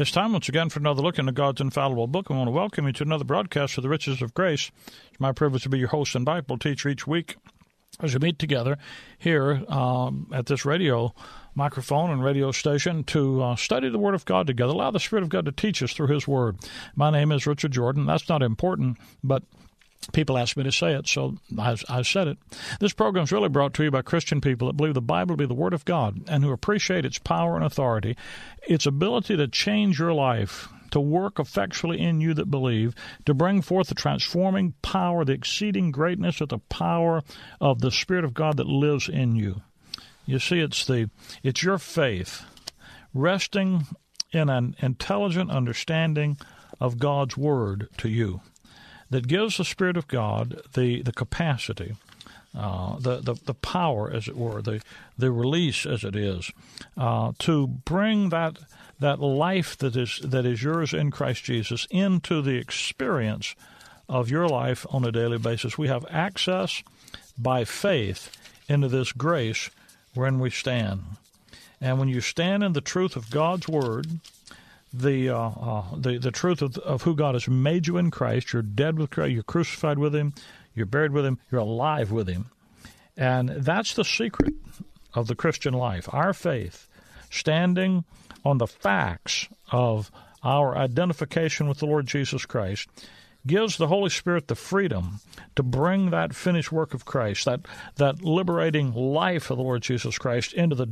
It's time once again for another look into God's infallible book. I want to welcome you to another broadcast of the Riches of Grace. It's my privilege to be your host and Bible teacher each week as we meet together here um, at this radio microphone and radio station to uh, study the Word of God together. Allow the Spirit of God to teach us through His Word. My name is Richard Jordan. That's not important, but People ask me to say it, so I've, I've, said it. This program is really brought to you by Christian people that believe the Bible to be the Word of God and who appreciate its power and authority, its ability to change your life, to work effectually in you that believe, to bring forth the transforming power, the exceeding greatness of the power of the Spirit of God that lives in you. You see, it's the it's your faith resting in an intelligent understanding of God's Word to you that gives the Spirit of God the, the capacity, uh, the, the, the power, as it were, the, the release, as it is, uh, to bring that, that life that is, that is yours in Christ Jesus into the experience of your life on a daily basis. We have access by faith into this grace wherein we stand. And when you stand in the truth of God's Word, the uh, uh, the the truth of, of who God has made you in Christ. You're dead with Christ. You're crucified with Him. You're buried with Him. You're alive with Him, and that's the secret of the Christian life. Our faith, standing on the facts of our identification with the Lord Jesus Christ, gives the Holy Spirit the freedom to bring that finished work of Christ, that that liberating life of the Lord Jesus Christ, into the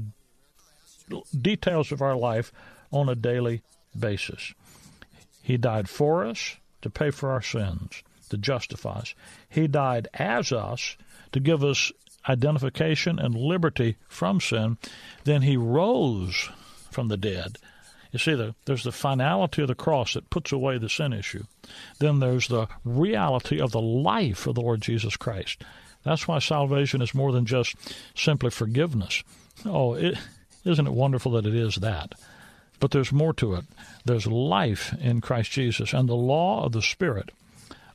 details of our life on a daily basis. He died for us to pay for our sins, to justify us. He died as us to give us identification and liberty from sin. Then he rose from the dead. You see, the, there's the finality of the cross that puts away the sin issue. Then there's the reality of the life of the Lord Jesus Christ. That's why salvation is more than just simply forgiveness. Oh, is isn't it wonderful that it is that? But there's more to it. There's life in Christ Jesus, and the law of the Spirit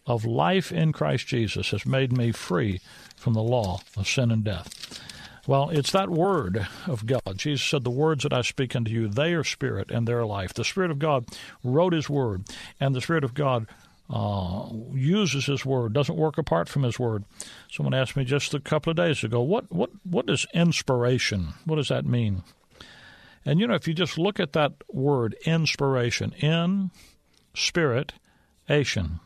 of life in Christ Jesus has made me free from the law of sin and death. Well, it's that word of God. Jesus said, The words that I speak unto you, they are spirit and they're life. The Spirit of God wrote His word, and the Spirit of God uh, uses His word, doesn't work apart from His word. Someone asked me just a couple of days ago, What, what, what is inspiration? What does that mean? And you know, if you just look at that word inspiration, in spirit, Asian,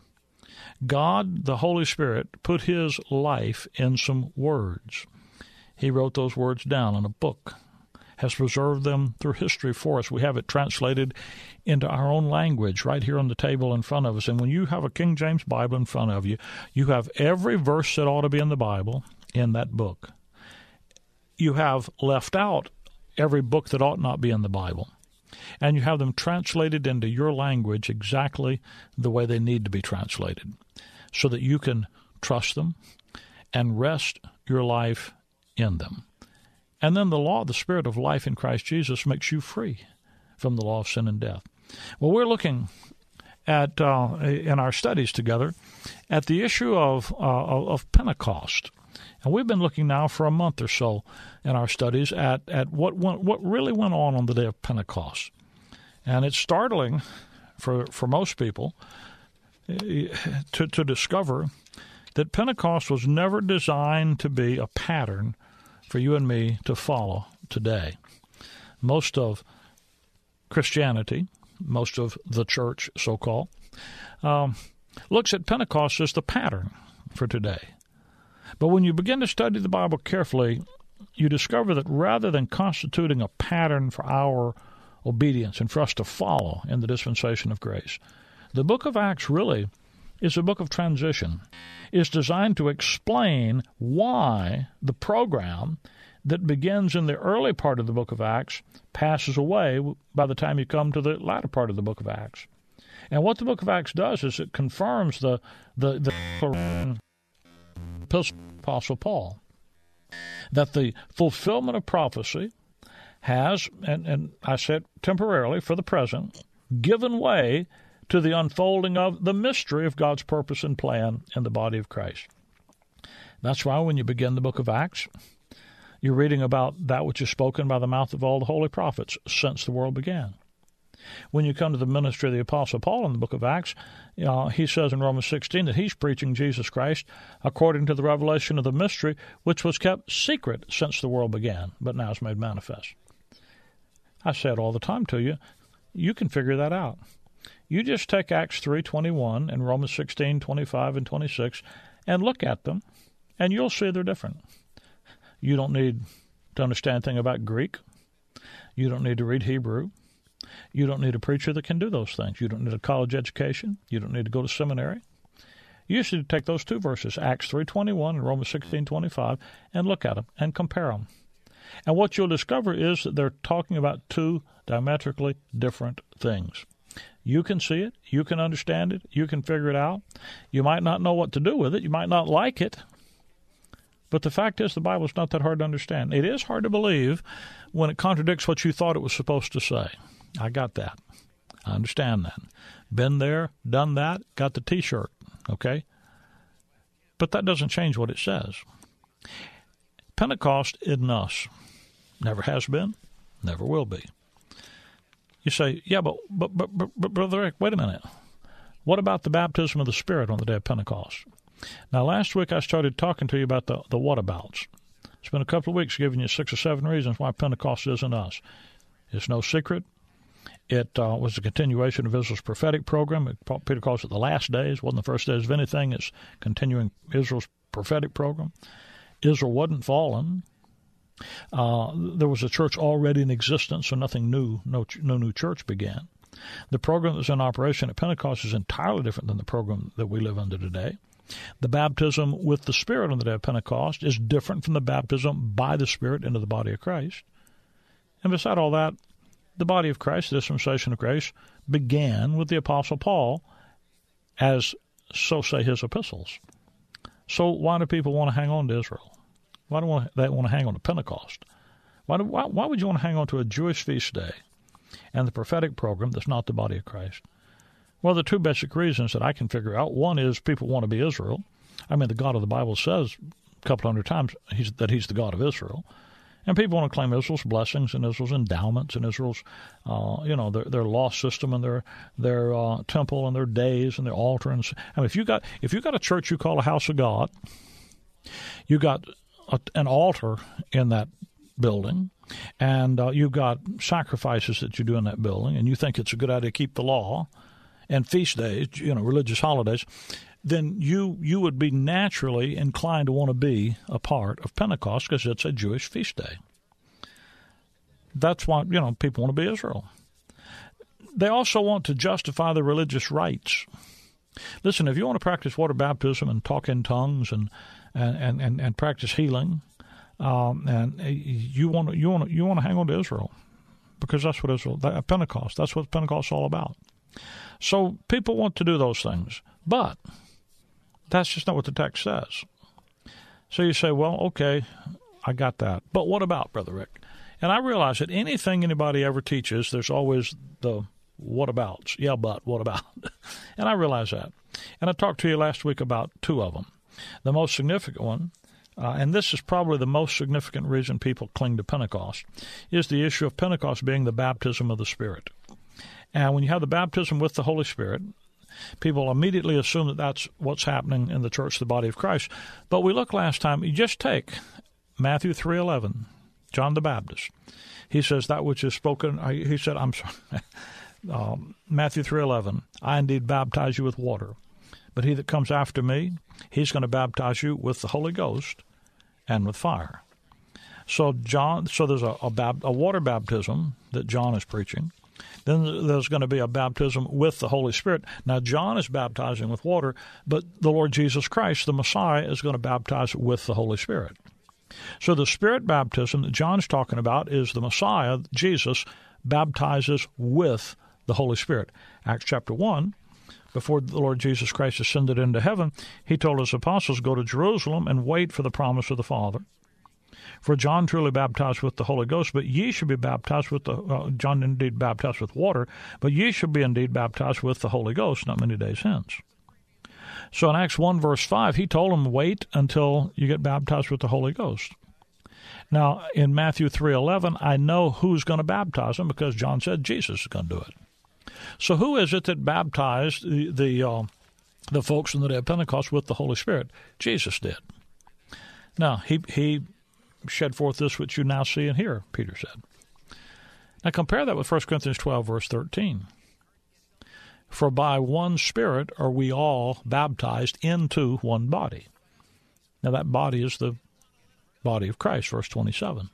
God, the Holy Spirit, put His life in some words. He wrote those words down in a book, has preserved them through history for us. We have it translated into our own language right here on the table in front of us. And when you have a King James Bible in front of you, you have every verse that ought to be in the Bible in that book. You have left out every book that ought not be in the Bible. And you have them translated into your language exactly the way they need to be translated so that you can trust them and rest your life in them. And then the law, the spirit of life in Christ Jesus, makes you free from the law of sin and death. Well, we're looking at uh, in our studies together at the issue of uh, of Pentecost and we've been looking now for a month or so in our studies at, at what went, what really went on on the day of Pentecost. And it's startling for, for most people eh, to, to discover that Pentecost was never designed to be a pattern for you and me to follow today. Most of Christianity, most of the church, so called, um, looks at Pentecost as the pattern for today. But when you begin to study the Bible carefully, you discover that rather than constituting a pattern for our obedience and for us to follow in the dispensation of grace. The book of Acts really is a book of transition. It's designed to explain why the program that begins in the early part of the book of Acts passes away by the time you come to the latter part of the book of Acts. And what the book of Acts does is it confirms the the, the Apostle Paul that the fulfillment of prophecy has, and, and I said temporarily for the present, given way to the unfolding of the mystery of God's purpose and plan in the body of Christ. That's why when you begin the book of Acts, you're reading about that which is spoken by the mouth of all the holy prophets since the world began. When you come to the ministry of the Apostle Paul in the book of Acts, uh, he says in Romans 16 that he's preaching Jesus Christ according to the revelation of the mystery which was kept secret since the world began, but now is made manifest. I say it all the time to you. You can figure that out. You just take Acts 3:21 and Romans 16:25 and 26 and look at them, and you'll see they're different. You don't need to understand anything about Greek. You don't need to read Hebrew. You don't need a preacher that can do those things. You don't need a college education. You don't need to go to seminary. You to take those two verses, Acts 3.21 and Romans 16.25, and look at them and compare them. And what you'll discover is that they're talking about two diametrically different things. You can see it, you can understand it, you can figure it out. You might not know what to do with it, you might not like it, but the fact is, the Bible is not that hard to understand. It is hard to believe when it contradicts what you thought it was supposed to say. I got that. I understand that. Been there, done that, got the t shirt, okay? But that doesn't change what it says. Pentecost isn't us. Never has been, never will be. You say, yeah, but, but, but, but, Brother Rick, wait a minute. What about the baptism of the Spirit on the day of Pentecost? Now, last week I started talking to you about the, the whatabouts. It's been a couple of weeks giving you six or seven reasons why Pentecost isn't us. It's no secret. It uh, was a continuation of Israel's prophetic program. Peter calls it the last days. wasn't the first days of anything. It's continuing Israel's prophetic program. Israel wasn't fallen. Uh, there was a church already in existence, so nothing new, no, no new church began. The program that's in operation at Pentecost is entirely different than the program that we live under today. The baptism with the Spirit on the day of Pentecost is different from the baptism by the Spirit into the body of Christ. And beside all that, the body of Christ, the dispensation of grace, began with the Apostle Paul, as so say his epistles. So why do people want to hang on to Israel? Why do they want to hang on to Pentecost? Why, do, why, why would you want to hang on to a Jewish feast day and the prophetic program that's not the body of Christ? Well, the two basic reasons that I can figure out one is people want to be Israel. I mean, the God of the Bible says a couple hundred times he's, that he's the God of Israel. And people want to claim Israel's blessings and Israel's endowments and Israel's, uh, you know, their, their law system and their their uh, temple and their days and their altar. And I mean, if you got if you got a church you call a house of God, you got a, an altar in that building, and uh, you've got sacrifices that you do in that building, and you think it's a good idea to keep the law, and feast days, you know, religious holidays, then you you would be naturally inclined to want to be a part of Pentecost because it's a Jewish feast day. That's why you know people want to be Israel. They also want to justify their religious rites. Listen, if you want to practice water baptism and talk in tongues and and and, and practice healing, um, and you want to, you want you want to hang on to Israel because that's what Israel that, Pentecost. That's what Pentecost is all about. So people want to do those things, but that's just not what the text says. So you say, well, okay, I got that. But what about, Brother Rick? And I realize that anything anybody ever teaches, there's always the what abouts. Yeah, but what about? and I realize that. And I talked to you last week about two of them. The most significant one, uh, and this is probably the most significant reason people cling to Pentecost, is the issue of Pentecost being the baptism of the Spirit. And when you have the baptism with the Holy Spirit, people immediately assume that that's what's happening in the church, the body of Christ. But we look last time, you just take Matthew 3.11, John the Baptist. He says that which is spoken, uh, he said, I'm sorry, um, Matthew 3.11, I indeed baptize you with water. But he that comes after me, he's going to baptize you with the Holy Ghost and with fire. So John, so there's a a, bab, a water baptism that John is preaching. Then there's going to be a baptism with the Holy Spirit. Now John is baptizing with water, but the Lord Jesus Christ, the Messiah, is going to baptize with the Holy Spirit. So the Spirit baptism that John's talking about is the Messiah, Jesus, baptizes with the Holy Spirit. Acts chapter 1 before the Lord Jesus Christ ascended into heaven, he told his apostles, Go to Jerusalem and wait for the promise of the Father. For John truly baptized with the Holy Ghost, but ye shall be baptized with the uh, John indeed baptized with water, but ye shall be indeed baptized with the Holy Ghost not many days hence. So in Acts 1, verse 5, he told them, Wait until you get baptized with the Holy Ghost. Now, in Matthew 3.11, I know who's going to baptize them because John said Jesus is going to do it. So who is it that baptized the the, uh, the folks in the day of Pentecost with the Holy Spirit? Jesus did. Now he he shed forth this which you now see and hear. Peter said. Now compare that with 1 Corinthians 12 verse 13. For by one Spirit are we all baptized into one body. Now that body is the body of Christ, verse 27.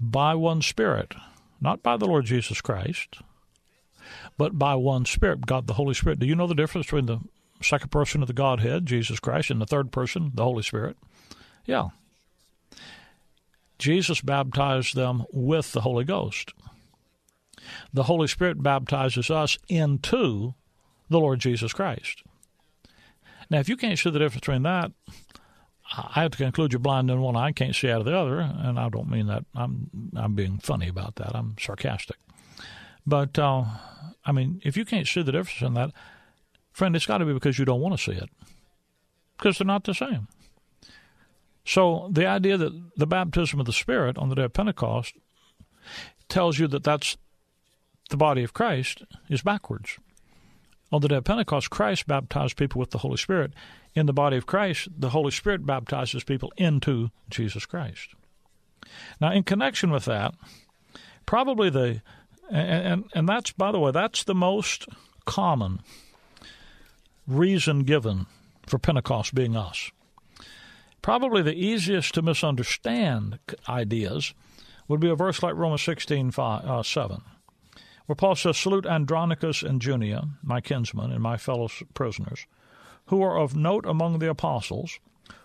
By one Spirit, not by the Lord Jesus Christ, but by one Spirit, God the Holy Spirit. Do you know the difference between the second person of the Godhead, Jesus Christ, and the third person, the Holy Spirit? Yeah. Jesus baptized them with the Holy Ghost. The Holy Spirit baptizes us into the Lord Jesus Christ. Now, if you can't see the difference between that, I have to conclude you're blind in one eye, can't see out of the other, and I don't mean that I'm I'm being funny about that. I'm sarcastic. But uh, I mean, if you can't see the difference in that, friend, it's got to be because you don't want to see it, because they're not the same. So the idea that the baptism of the Spirit on the day of Pentecost tells you that that's the body of Christ is backwards. On the day of Pentecost, Christ baptized people with the Holy Spirit. In the body of Christ, the Holy Spirit baptizes people into Jesus Christ. Now, in connection with that, probably the and, and, and that's, by the way, that's the most common reason given for Pentecost being us. Probably the easiest to misunderstand ideas would be a verse like Romans 16 5, uh, 7, where Paul says, Salute Andronicus and Junia, my kinsmen and my fellow prisoners, who are of note among the apostles,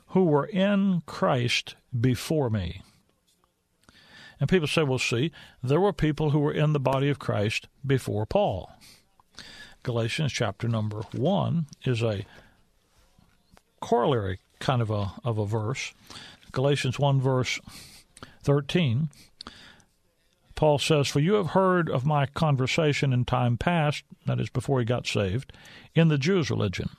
who were in Christ before me. And people say, well, see, there were people who were in the body of Christ before Paul. Galatians chapter number 1 is a corollary kind of a, of a verse. Galatians 1, verse 13. Paul says, For you have heard of my conversation in time past, that is, before he got saved, in the Jews' religion,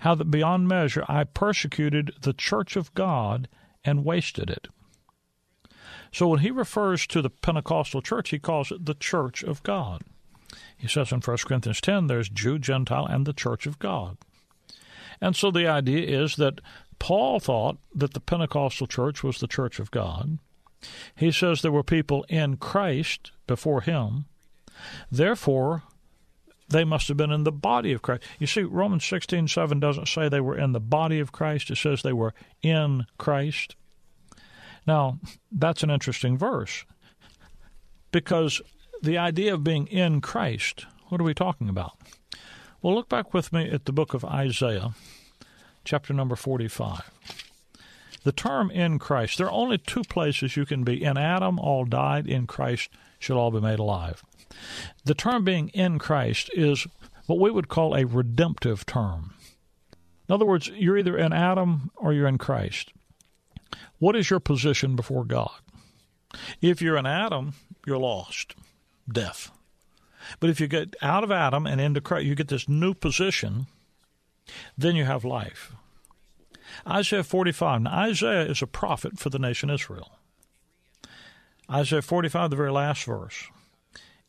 how that beyond measure I persecuted the church of God and wasted it. So when he refers to the Pentecostal church, he calls it the church of God. He says in 1 Corinthians 10, there's Jew, Gentile, and the church of God. And so the idea is that Paul thought that the Pentecostal church was the church of God. He says there were people in Christ before him. Therefore, they must have been in the body of Christ. You see, Romans 16 7 doesn't say they were in the body of Christ, it says they were in Christ. Now, that's an interesting verse because the idea of being in Christ, what are we talking about? Well, look back with me at the book of Isaiah, chapter number 45. The term in Christ, there are only two places you can be. In Adam, all died. In Christ, shall all be made alive. The term being in Christ is what we would call a redemptive term. In other words, you're either in Adam or you're in Christ. What is your position before God? If you're in Adam, you're lost, death. But if you get out of Adam and into Christ, you get this new position, then you have life. Isaiah 45. Now, Isaiah is a prophet for the nation Israel. Isaiah 45, the very last verse.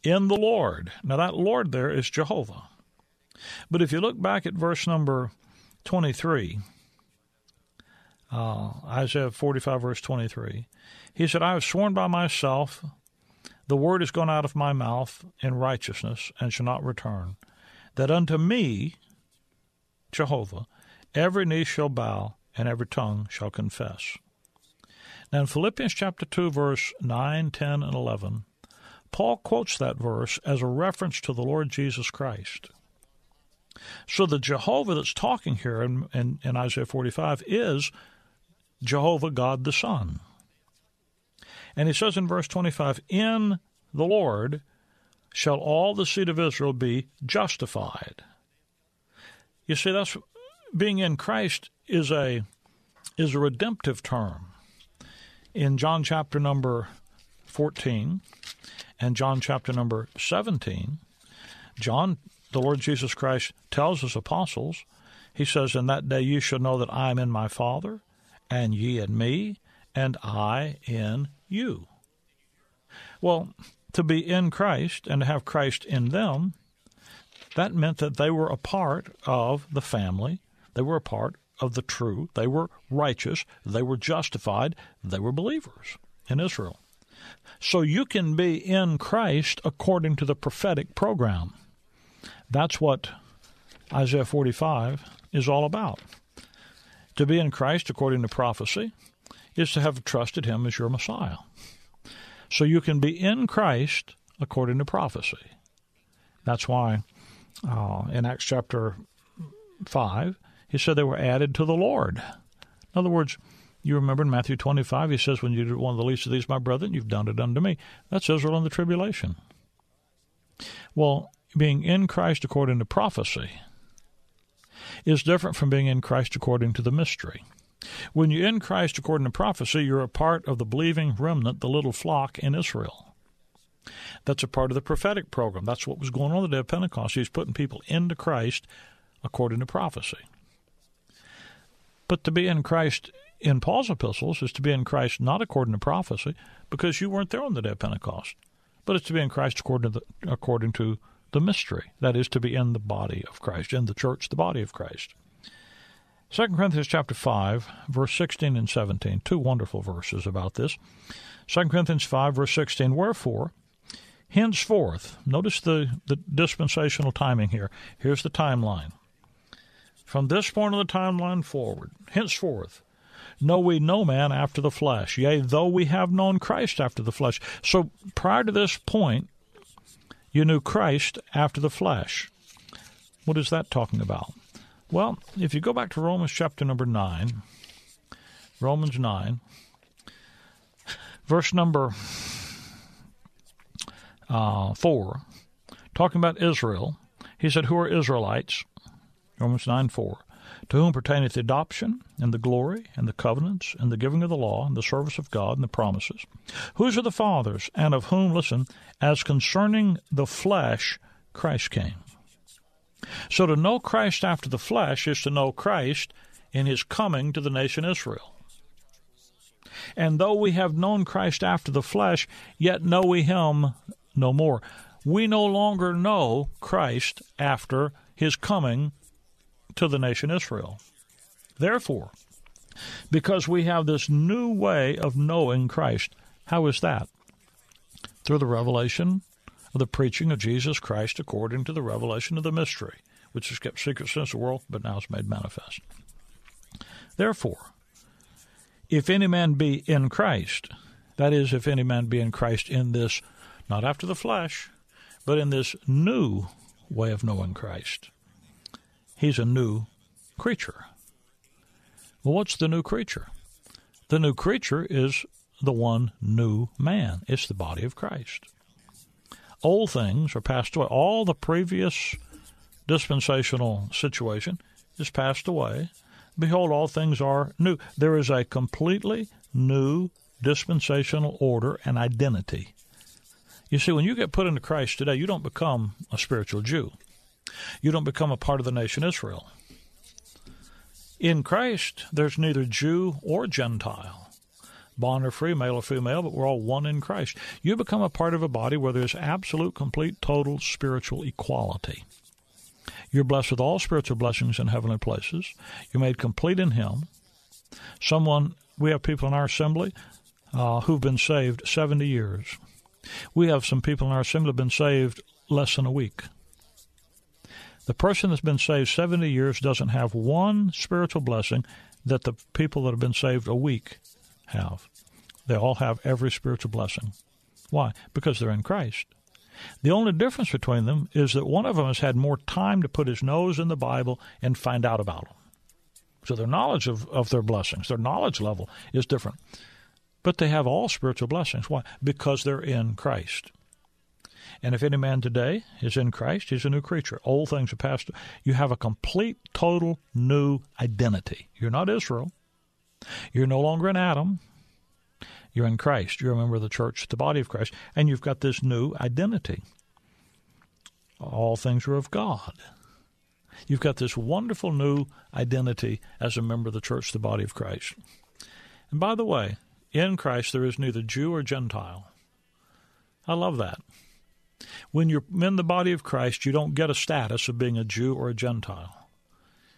In the Lord. Now, that Lord there is Jehovah. But if you look back at verse number 23, uh, Isaiah 45, verse 23. He said, I have sworn by myself, the word is gone out of my mouth in righteousness and shall not return, that unto me, Jehovah, every knee shall bow and every tongue shall confess. Now, in Philippians chapter 2, verse 9, 10, and 11, Paul quotes that verse as a reference to the Lord Jesus Christ. So the Jehovah that's talking here in, in, in Isaiah 45 is Jehovah God the Son. And he says in verse 25, In the Lord shall all the seed of Israel be justified. You see, that's being in Christ is a is a redemptive term. In John chapter number 14 and John chapter number 17, John, the Lord Jesus Christ, tells his apostles, he says, In that day you shall know that I am in my Father, and ye in me, and I in you. Well, to be in Christ and to have Christ in them, that meant that they were a part of the family. They were a part of the true. They were righteous. They were justified. They were believers in Israel. So you can be in Christ according to the prophetic program. That's what Isaiah 45 is all about. To be in Christ according to prophecy is to have trusted Him as your Messiah. So you can be in Christ according to prophecy. That's why uh, in Acts chapter 5, he said they were added to the Lord. In other words, you remember in Matthew 25, he says, When you do one of the least of these, my brethren, you've done it unto me. That's Israel in the tribulation. Well, being in Christ according to prophecy is different from being in Christ according to the mystery. When you're in Christ according to prophecy, you're a part of the believing remnant, the little flock in Israel. That's a part of the prophetic program. That's what was going on the day of Pentecost. He's putting people into Christ according to prophecy. But to be in Christ in Paul's epistles is to be in Christ not according to prophecy, because you weren't there on the day of Pentecost, but it's to be in Christ according to the, according to the mystery. That is to be in the body of Christ, in the church, the body of Christ. 2 Corinthians chapter 5, verse 16 and 17, two wonderful verses about this. 2 Corinthians 5, verse 16, Wherefore, henceforth, notice the, the dispensational timing here. Here's the timeline. From this point of the timeline forward, henceforth, know we no man after the flesh, yea, though we have known Christ after the flesh. So prior to this point, you knew Christ after the flesh. What is that talking about? Well, if you go back to Romans chapter number 9, Romans 9, verse number uh, 4, talking about Israel, he said, Who are Israelites? Romans 9 4 to whom pertaineth the adoption, and the glory, and the covenants, and the giving of the law, and the service of God, and the promises. Whose are the fathers, and of whom, listen, as concerning the flesh, Christ came. So to know Christ after the flesh is to know Christ in his coming to the nation Israel. And though we have known Christ after the flesh, yet know we him no more. We no longer know Christ after his coming to the nation Israel. Therefore, because we have this new way of knowing Christ, how is that? Through the revelation of the preaching of Jesus Christ according to the revelation of the mystery, which is kept secret since the world, but now is made manifest. Therefore, if any man be in Christ, that is, if any man be in Christ in this, not after the flesh, but in this new way of knowing Christ, he's a new creature. Well, what's the new creature? The new creature is the one new man. It's the body of Christ. Old things are passed away. All the previous dispensational situation is passed away. Behold, all things are new. There is a completely new dispensational order and identity. You see, when you get put into Christ today, you don't become a spiritual Jew you don't become a part of the nation Israel. In Christ, there's neither Jew or Gentile, bond or free, male or female, but we're all one in Christ. You become a part of a body where there's absolute, complete, total spiritual equality. You're blessed with all spiritual blessings in heavenly places. You're made complete in Him. Someone, we have people in our assembly uh, who've been saved 70 years. We have some people in our assembly been saved less than a week. The person that's been saved 70 years doesn't have one spiritual blessing that the people that have been saved a week have. They all have every spiritual blessing. Why? Because they're in Christ. The only difference between them is that one of them has had more time to put his nose in the Bible and find out about them. So their knowledge of, of their blessings, their knowledge level is different. But they have all spiritual blessings. Why? Because they're in Christ. And if any man today is in Christ, he's a new creature. Old things are passed. You have a complete, total new identity. You're not Israel. You're no longer an Adam. You're in Christ. You're a member of the church, the body of Christ, and you've got this new identity. All things are of God. You've got this wonderful new identity as a member of the church, the body of Christ. And by the way, in Christ there is neither Jew or Gentile. I love that. When you're in the body of Christ, you don't get a status of being a Jew or a Gentile.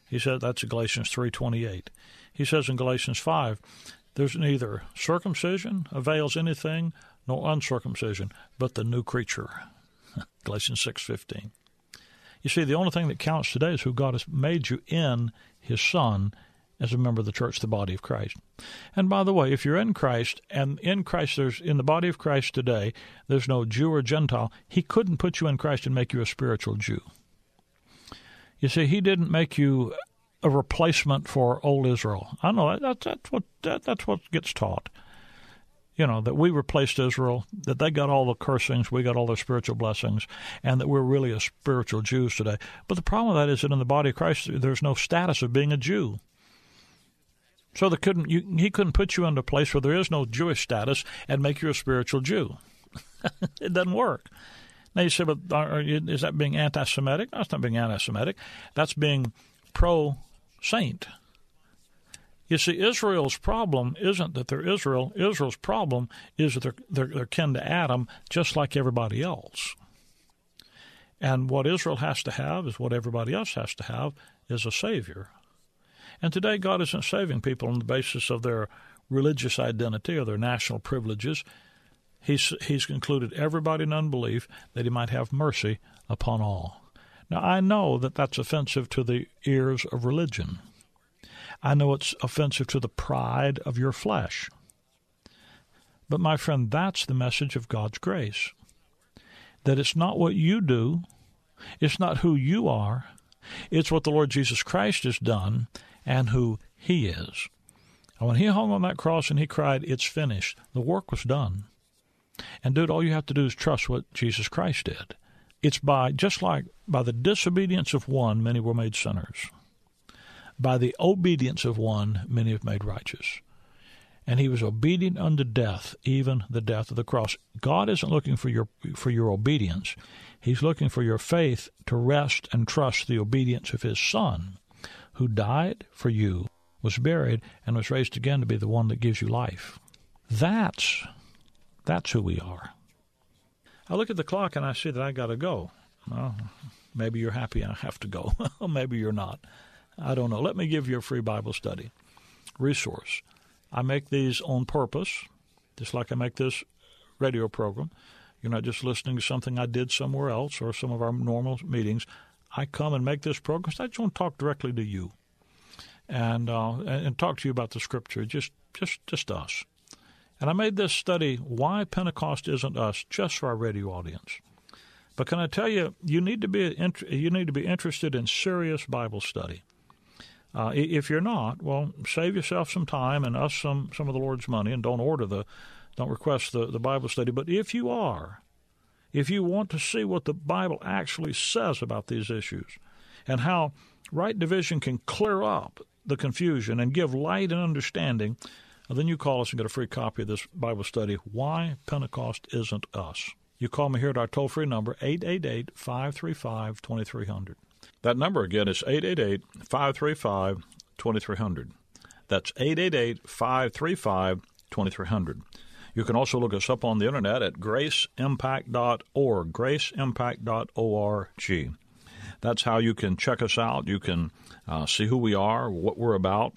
He said that's in Galatians 3:28. He says in Galatians 5, there's neither circumcision avails anything nor uncircumcision, but the new creature. Galatians 6:15. You see, the only thing that counts today is who God has made you in His Son as a member of the church, the body of Christ. And by the way, if you're in Christ, and in Christ, there's in the body of Christ today, there's no Jew or Gentile. He couldn't put you in Christ and make you a spiritual Jew. You see, He didn't make you a replacement for old Israel. I know that, that's what that, that's what gets taught. You know that we replaced Israel, that they got all the cursings, we got all the spiritual blessings, and that we're really a spiritual Jews today. But the problem with that is that in the body of Christ, there's no status of being a Jew. So they couldn't, you, he couldn't put you in a place where there is no Jewish status and make you a spiritual Jew. it doesn't work. Now you say, but are, is that being anti-Semitic? No, that's not being anti-Semitic. That's being pro-saint. You see, Israel's problem isn't that they're Israel. Israel's problem is that they're, they're, they're kin to Adam, just like everybody else. And what Israel has to have is what everybody else has to have is a Savior. And today, God isn't saving people on the basis of their religious identity or their national privileges. He's, he's concluded everybody in unbelief that he might have mercy upon all. Now, I know that that's offensive to the ears of religion. I know it's offensive to the pride of your flesh. But, my friend, that's the message of God's grace. That it's not what you do, it's not who you are, it's what the Lord Jesus Christ has done, and who he is. And when he hung on that cross and he cried, It's finished, the work was done. And, dude, all you have to do is trust what Jesus Christ did. It's by, just like by the disobedience of one, many were made sinners. By the obedience of one, many have made righteous. And he was obedient unto death, even the death of the cross. God isn't looking for your for your obedience. He's looking for your faith to rest and trust the obedience of his son who died for you, was buried, and was raised again to be the one that gives you life. That's that's who we are. I look at the clock and I see that I got to go. Well, maybe you're happy I have to go. maybe you're not. I don't know. Let me give you a free Bible study resource. I make these on purpose, just like I make this radio program. You're not just listening to something I did somewhere else or some of our normal meetings. I come and make this program because I just want to talk directly to you and uh, and talk to you about the Scripture, just just just us. And I made this study why Pentecost isn't us, just for our radio audience. But can I tell you, you need to be you need to be interested in serious Bible study. Uh, if you're not, well, save yourself some time and us some some of the Lord's money, and don't order the, don't request the, the Bible study. But if you are, if you want to see what the Bible actually says about these issues and how right division can clear up the confusion and give light and understanding, then you call us and get a free copy of this Bible study, Why Pentecost Isn't Us. You call me here at our toll free number, 888 535 2300. That number again is 888 535 2300. That's 888 535 2300. You can also look us up on the internet at graceimpact.org, graceimpact.org. That's how you can check us out. You can uh, see who we are, what we're about,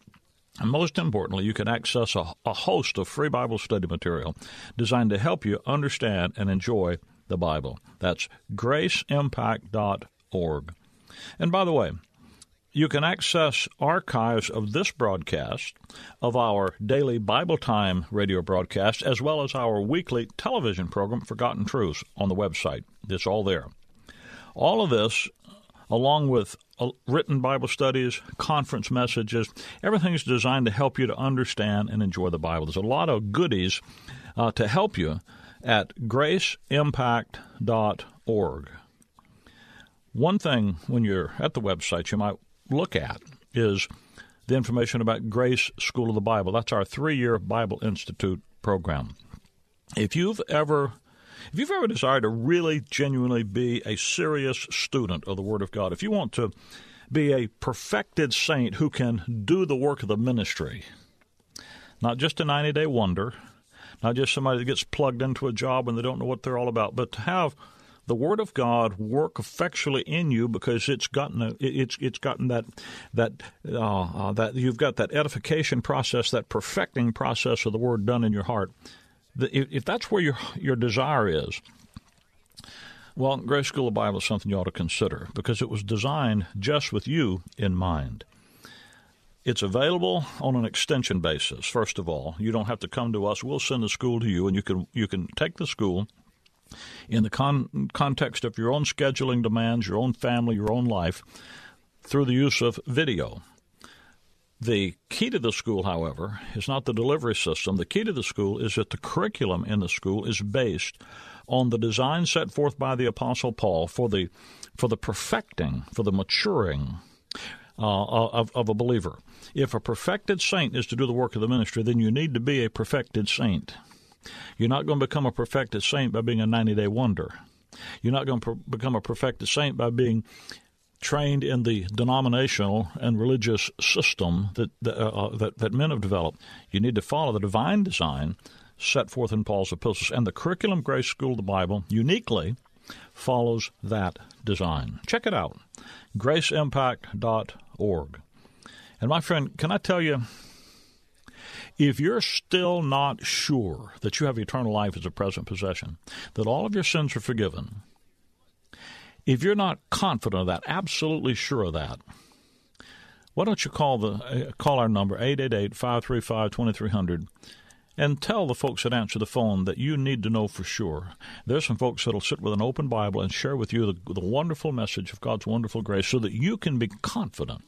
and most importantly, you can access a, a, host of free Bible study material designed to help you understand and enjoy the Bible. That's graceimpact.org. And by the way, you can access archives of this broadcast, of our daily Bible Time radio broadcast, as well as our weekly television program, Forgotten Truths, on the website. It's all there. All of this, along with uh, written Bible studies, conference messages, everything is designed to help you to understand and enjoy the Bible. There's a lot of goodies uh, to help you at graceimpact.org. One thing when you're at the website you might look at is the information about Grace School of the Bible. That's our three year Bible Institute program. If you've ever if you've ever desired to really genuinely be a serious student of the Word of God, if you want to be a perfected saint who can do the work of the ministry, not just a 90 day wonder, not just somebody that gets plugged into a job and they don't know what they're all about, but to have the Word of God work effectually in you because it's gotten a, it's it's gotten that that uh, uh, that you've got that edification process, that perfecting process of the Word done in your heart. The, if that's where your your desire is, well, Grace School of Bible is something you ought to consider because it was designed just with you in mind. It's available on an extension basis. First of all, you don't have to come to us. We'll send the school to you, and you can you can take the school in the con- context of your own scheduling demands, your own family, your own life, through the use of video. The key to the school, however, is not the delivery system. The key to the school is that the curriculum in the school is based on the design set forth by the Apostle Paul for the for the perfecting, for the maturing uh, of, of a believer. If a perfected saint is to do the work of the ministry, then you need to be a perfected saint. You're not going to become a perfected saint by being a 90 day wonder. You're not going to become a perfected saint by being trained in the denominational and religious system that that, uh, uh, that, that men have developed. You need to follow the divine design set forth in Paul's epistles, and the Curriculum Grace School of the Bible uniquely follows that design. Check it out, graceimpact.org. And my friend, can I tell you, if you're still not sure that you have eternal life as a present possession, that all of your sins are forgiven, if you're not confident of that, absolutely sure of that, why don't you call the uh, call our number 888-535-2300 and tell the folks that answer the phone that you need to know for sure. There's some folks that'll sit with an open Bible and share with you the, the wonderful message of God's wonderful grace so that you can be confident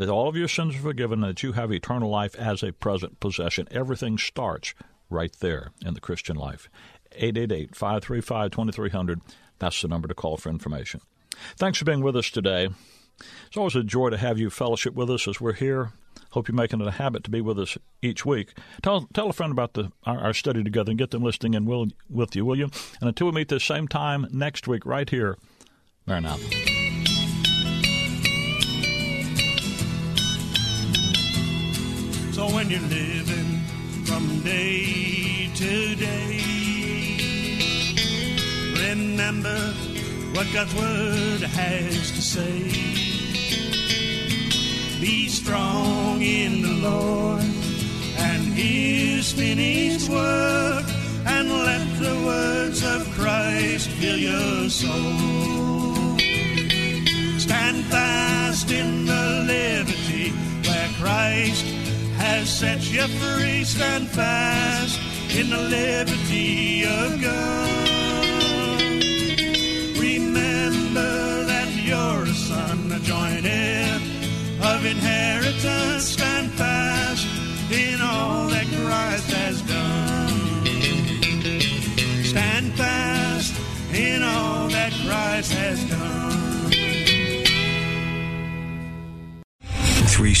that all of your sins are forgiven and that you have eternal life as a present possession. Everything starts right there in the Christian life. 888 535 2300. That's the number to call for information. Thanks for being with us today. It's always a joy to have you fellowship with us as we're here. Hope you're making it a habit to be with us each week. Tell tell a friend about the our, our study together and get them listening in will, with you, will you? And until we meet this same time next week, right here, Maranatha. When you're living from day to day, remember what God's Word has to say. Be strong in the Lord and His finished work, and let the words of Christ fill your soul. Stand fast in the liberty where Christ has set you free. Stand fast in the liberty of God. Remember that you're a son, a joint heir of inheritance.